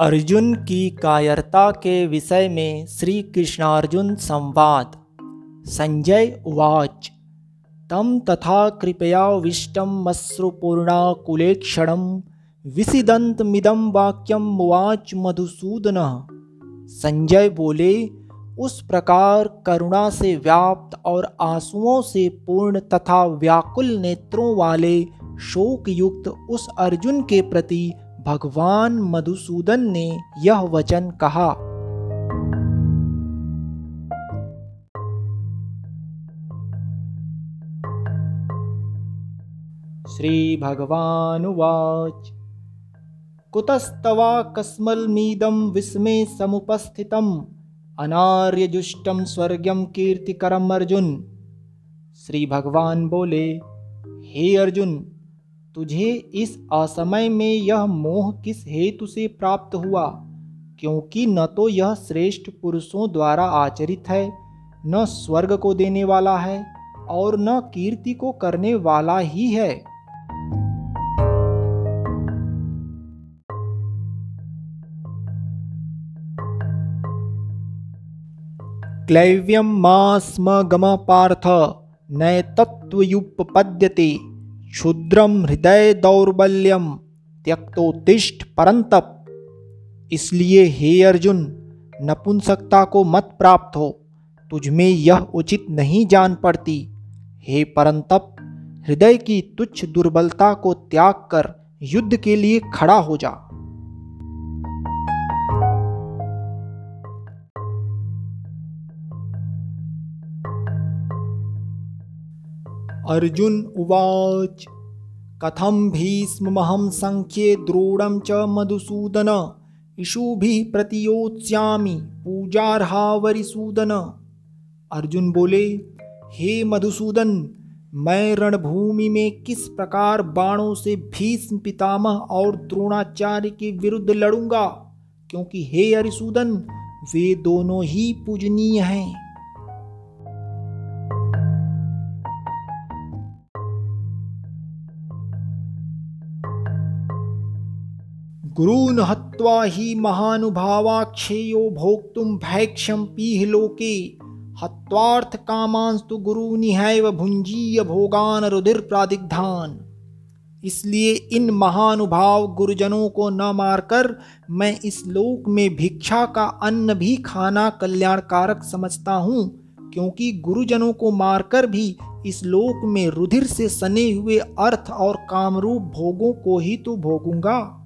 अर्जुन की कायरता के विषय में श्री कृष्णार्जुन संवाद। संजय उवाच। तम तथा कृपया विष्टम कृपयाविष्टं मश्रुपूर्णाकुलेक्षणं विसिदन्तमिदं वाक्यम उवाच मधुसूदन। संजय बोले, उस प्रकार करुणा से व्याप्त और आंसुओं से पूर्ण तथा व्याकुल नेत्रों वाले शोक युक्त उस अर्जुन के प्रति भगवान मधुसूदन ने यह वचन कहा। कुतस्तवा कस्मलमीदं विस्मे समुपस्थितम् अनार्यजुष्टम स्वर्गम कीर्तिकरम अर्जुन। श्री भगवान बोले, हे अर्जुन तुझे इस असमय में यह मोह किस हेतु से प्राप्त हुआ? क्योंकि न तो यह श्रेष्ठ पुरुषों द्वारा आचरित है, न स्वर्ग को देने वाला है, और न कीर्ति को करने वाला ही है। क्लैव्यम मा स्म गम पार्थ नैतत्वयुपपद्यते क्षुद्रम हृदय दौर्बल्यम त्यक्तोत्तिष्ठ परंतप इसलिए हे अर्जुन, नपुंसकता को मत प्राप्त हो तुझमें यह उचित नहीं जान पड़ती। हे परंतप हृदय की तुच्छ दुर्बलता को त्याग कर युद्ध के लिए खड़ा हो जा। अर्जुन उवाच कथम भीष्महं संख्ये द्रोणं च मधुसूदन? इशुभिः प्रतियोत्स्यामि, पूजार्हावरिसूदन? अर्जुन बोले, हे मधुसूदन, मैं रणभूमि में किस प्रकार बाणों से भीष्म पितामह और द्रोणाचार्य के विरुद्ध लड़ूँगा? क्योंकि हे अरिसूदन, वे दोनों ही पूजनीय हैं। गुरून हत्वा ही महानुभावाक्षेयो भोक्तुम भैक्षम पीह लोके हत्वार्थ कामांस्तु गुरु निहैव भुंजीय भोगान रुधिर प्रादिग्धान इसलिए इन महानुभाव गुरुजनों को न मारकर मैं इस लोक में भिक्षा का अन्न भी खाना कल्याणकारक समझता हूँ, क्योंकि गुरुजनों को मारकर भी इस लोक में रुधिर से सने हुए अर्थ और कामरूप भोगों को ही तो भोगूँगा।